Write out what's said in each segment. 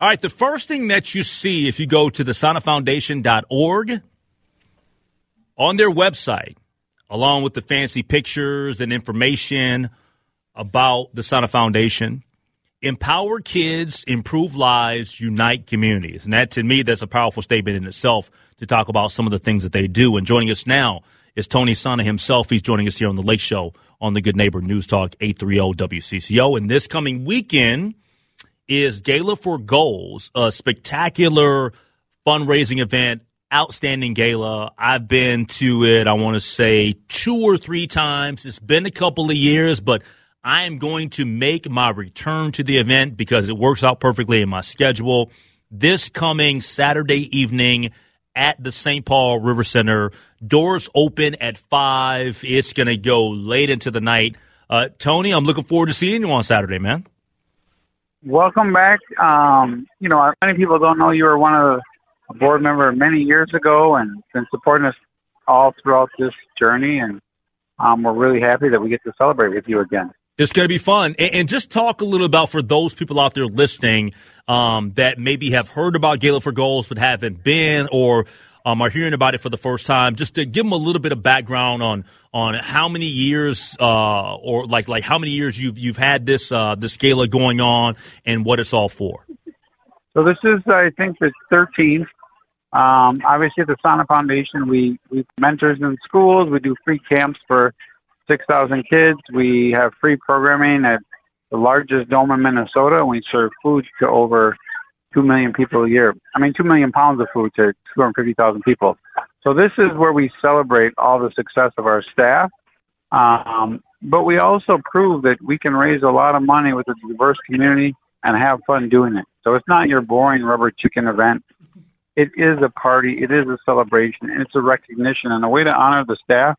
All right, the first thing that you see if you go to the sannehfoundation.org on their website, along with the fancy pictures and information about the Sanneh Foundation, empower kids, improve lives, unite communities. And that to me, that's a powerful statement in itself to talk about some of the things that they do. And joining us now is Tony Sanneh himself. He's joining us here on the Lake Show on the Good Neighbor News Talk 830 WCCO. And this coming weekend is Gala for Goals, a spectacular fundraising event, outstanding gala. I've been to it, I want to say two or three times. It's been a couple of years, but I am going to make my return to the event because it works out perfectly in my schedule. This coming Saturday evening at the St. Paul River Center. Doors open at 5. It's going to go late into the night. Uh, Tony, I'm looking forward to seeing you on Saturday, man. Welcome back. Um, you know, many people don't know you were one of the board member many years ago and been supporting us all throughout this journey. And um, we're really happy that we get to celebrate with you again. It's going to be fun. And, and, just talk a little about for those people out there listening um, that maybe have heard about Gala for Goals but haven't been or um, are hearing about it for the first time. Just to give them a little bit of background on on how many years uh, or like like how many years you've you've had this uh, this gala going on and what it's all for. So this is I think the 13th. Um, obviously, at the Sanneh Foundation, we we mentors in schools. We do free camps for 6,000 kids. We have free programming at the largest dome in Minnesota, and we serve food to over 2 million people a year. I mean, 2 million pounds of food to 250,000 people. So this is where we celebrate all the success of our staff. Um, but we also prove that we can raise a lot of money with a diverse community and have fun doing it. So it's not your boring rubber chicken event. It is a party. It is a celebration. And it's a recognition and a way to honor the staff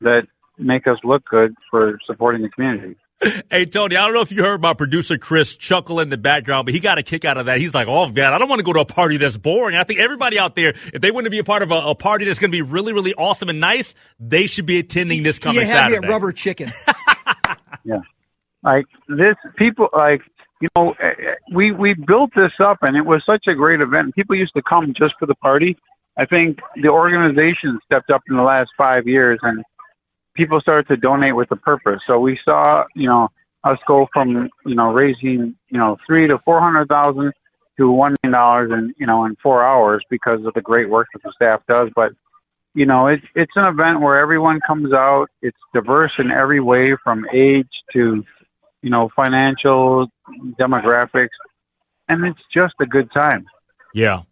that make us look good for supporting the community. Hey Tony, I don't know if you heard my producer Chris chuckle in the background, but he got a kick out of that. He's like, "Oh man, I don't want to go to a party that's boring." I think everybody out there, if they want to be a part of a, a party that's going to be really, really awesome and nice, they should be attending this coming you Saturday. Me rubber chicken. yeah, like this, people like you know, eh, eh, we we built this up, and it was such a great event. People used to come just for the party. I think the organization stepped up in the last five years and people started to donate with a purpose. So we saw, you know, us go from, you know, raising, you know, three to four hundred thousand to one million dollars in, you know, in four hours because of the great work that the staff does. But, you know, it's it's an event where everyone comes out. It's diverse in every way, from age to, you know, financial demographics, and it's just a good time. Yeah,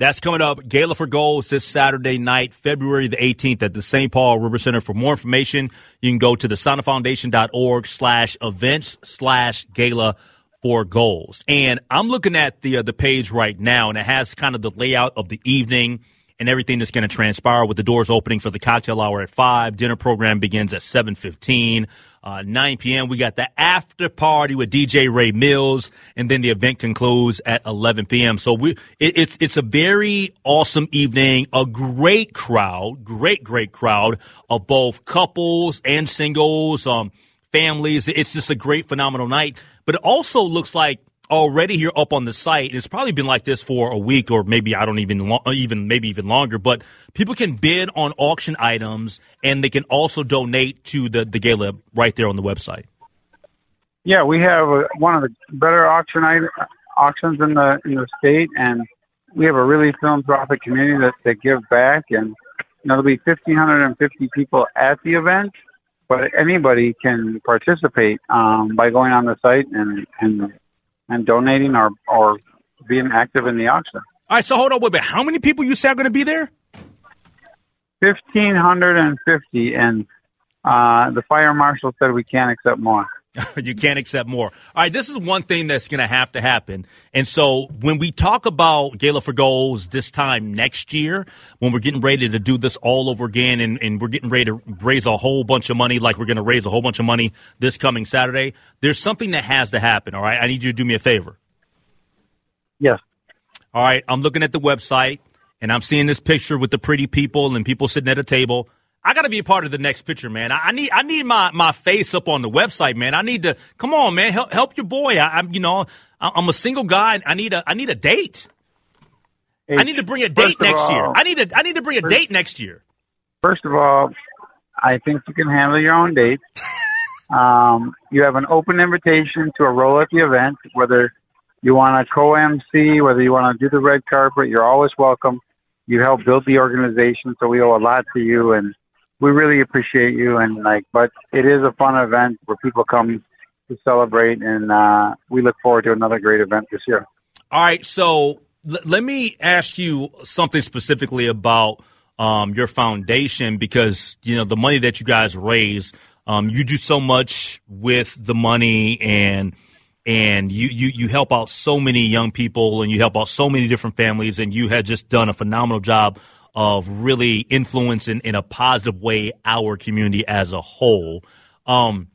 that's coming up. Gala for Goals this Saturday night, February the 18th at the St. Paul River Center. For more information, you can go to the sannehfoundation.org slash events slash gala for goals. And I'm looking at the, uh, the page right now and it has kind of the layout of the evening and everything that's going to transpire with the doors opening for the cocktail hour at 5. Dinner program begins at 715 uh, 9 p.m. We got the after party with DJ Ray Mills, and then the event concludes at 11 p.m. So we, it, it's it's a very awesome evening, a great crowd, great great crowd of both couples and singles, um, families. It's just a great phenomenal night. But it also looks like already here up on the site. and It's probably been like this for a week or maybe I don't even lo- even maybe even longer. But people can bid on auction items and they can also donate to the the gala right there on the website. Yeah, we have a, one of the better auction auctions in the in the state, and we have a really philanthropic community that, that give back. And you know, there'll be 1,550 people at the event, but anybody can participate um, by going on the site and and and donating or, or being active in the auction. All right, so hold on, wait a minute. How many people you say are going to be there? 1,550, and uh, the fire marshal said we can't accept more. you can't accept more. All right, this is one thing that's going to have to happen. And so when we talk about Gala for Goals this time next year, when we're getting ready to do this all over again and, and we're getting ready to raise a whole bunch of money, like we're going to raise a whole bunch of money this coming Saturday, there's something that has to happen. All right, I need you to do me a favor. Yes. All right, I'm looking at the website and I'm seeing this picture with the pretty people and people sitting at a table. I got to be a part of the next picture, man. I, I, need I need my, my face up on the website, man. I need to come on, man. Help help your boy. I, am you know I, I'm a single guy. I need a I need a date. Hey, I need to bring a date next year. I need to I need to bring a first- date next year. First of all, I think you can handle your own dates. Um, you have an open invitation to a roll at the event, whether you want to co-MC, whether you want to do the red carpet. You're always welcome. You help build the organization, so we owe a lot to you, and we really appreciate you. And like, but it is a fun event where people come to celebrate, and uh, we look forward to another great event this year. All right, so l- let me ask you something specifically about um, your foundation because you know the money that you guys raise, um, you do so much with the money and and you, you you help out so many young people and you help out so many different families and you had just done a phenomenal job of really influencing in a positive way our community as a whole. Um,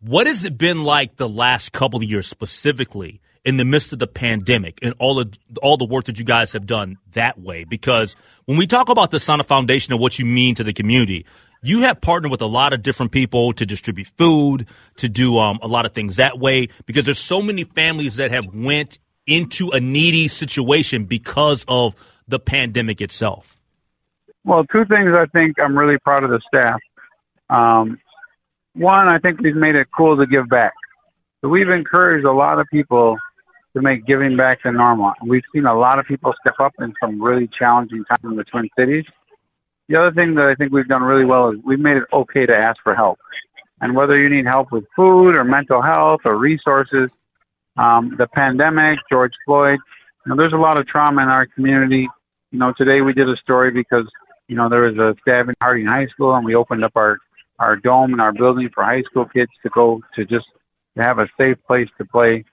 what has it been like the last couple of years specifically in the midst of the pandemic and all of all the work that you guys have done that way? Because when we talk about the Sanneh Foundation and what you mean to the community, you have partnered with a lot of different people to distribute food, to do um, a lot of things that way. Because there's so many families that have went into a needy situation because of the pandemic itself. Well, two things I think I'm really proud of the staff. Um, one, I think we've made it cool to give back. So we've encouraged a lot of people to make giving back the normal. We've seen a lot of people step up in some really challenging times in the Twin Cities. The other thing that I think we've done really well is we've made it okay to ask for help. And whether you need help with food or mental health or resources, um, the pandemic, George Floyd, you know, there's a lot of trauma in our community. You know, today we did a story because you know, there was a stabbing Harding High School, and we opened up our our dome in our building for high school kids to go to just to have a safe place to play.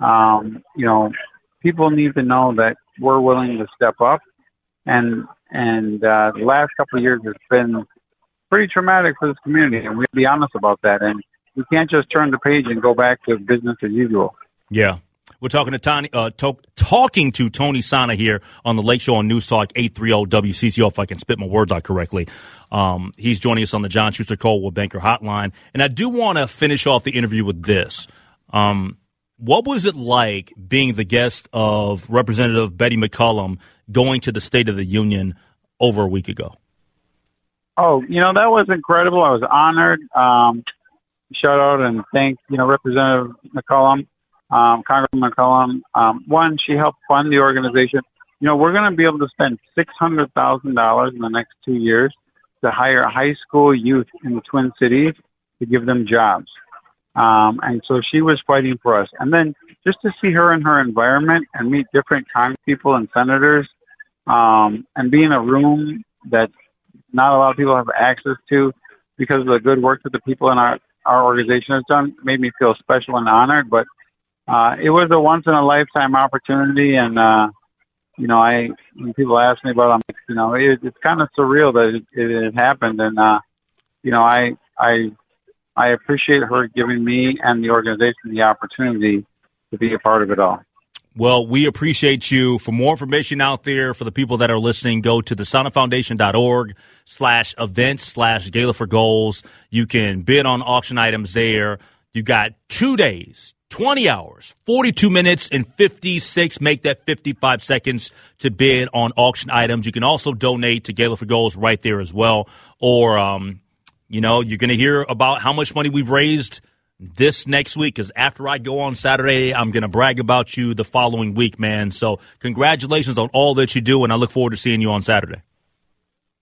Um, you know, people need to know that we're willing to step up, and and uh, the last couple of years has been pretty traumatic for this community, and we have to be honest about that. And we can't just turn the page and go back to business as usual. Yeah. We're talking to Tony, uh, to- talking to Tony Sanneh here on the Late Show on News Talk 830 WCCO, if I can spit my words out correctly. Um, he's joining us on the John Schuster Coldwell Banker Hotline. And I do want to finish off the interview with this. Um, what was it like being the guest of Representative Betty McCollum going to the State of the Union over a week ago? Oh, you know that was incredible. I was honored. Um, shout out and thank you know Representative McCollum, um, Congressman McCollum. Um, one, she helped fund the organization. You know, we're going to be able to spend six hundred thousand dollars in the next two years to hire high school youth in the Twin Cities to give them jobs. Um, and so she was fighting for us. And then just to see her in her environment and meet different congresspeople and senators, um, and be in a room that not a lot of people have access to because of the good work that the people in our, our organization has done made me feel special and honored. But uh, it was a once in a lifetime opportunity. And, uh, you know, I, when people ask me about it, I'm like, you know, it, it's kind of surreal that it, it, it happened. And, uh, you know, I, I, I appreciate her giving me and the organization the opportunity to be a part of it all. Well, we appreciate you. For more information out there, for the people that are listening, go to the sannehfoundation.org slash events slash gala for goals. You can bid on auction items there. You got two days, 20 hours, 42 minutes and 56, make that 55 seconds to bid on auction items. You can also donate to Gala for Goals right there as well. Or, um, you know, you're going to hear about how much money we've raised this next week because after I go on Saturday, I'm going to brag about you the following week, man. So, congratulations on all that you do, and I look forward to seeing you on Saturday.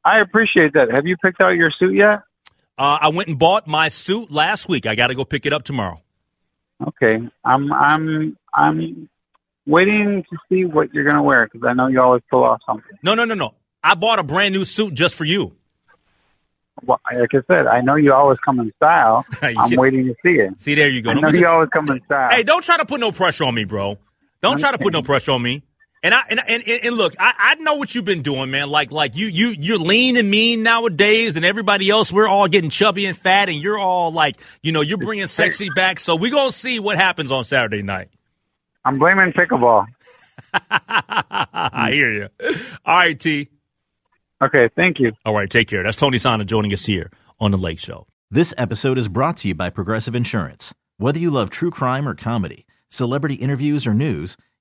I appreciate that. Have you picked out your suit yet? Uh, I went and bought my suit last week. I got to go pick it up tomorrow. Okay, I'm I'm I'm waiting to see what you're gonna wear because I know you always pull off something. No, no, no, no. I bought a brand new suit just for you. well, like I said, I know you always come in style. I'm waiting to see it. See, there you go. I know you always come in style. Hey, don't try to put no pressure on me, bro. Don't try to put no pressure on me. And I and and, and look, I, I know what you've been doing, man. Like like you you you're lean and mean nowadays, and everybody else we're all getting chubby and fat, and you're all like, you know, you're bringing sexy back. So we gonna see what happens on Saturday night. I'm blaming pickleball. I hear you. All right, T. Okay, thank you. All right, take care. That's Tony Sanneh joining us here on the Lake Show. This episode is brought to you by Progressive Insurance. Whether you love true crime or comedy, celebrity interviews or news,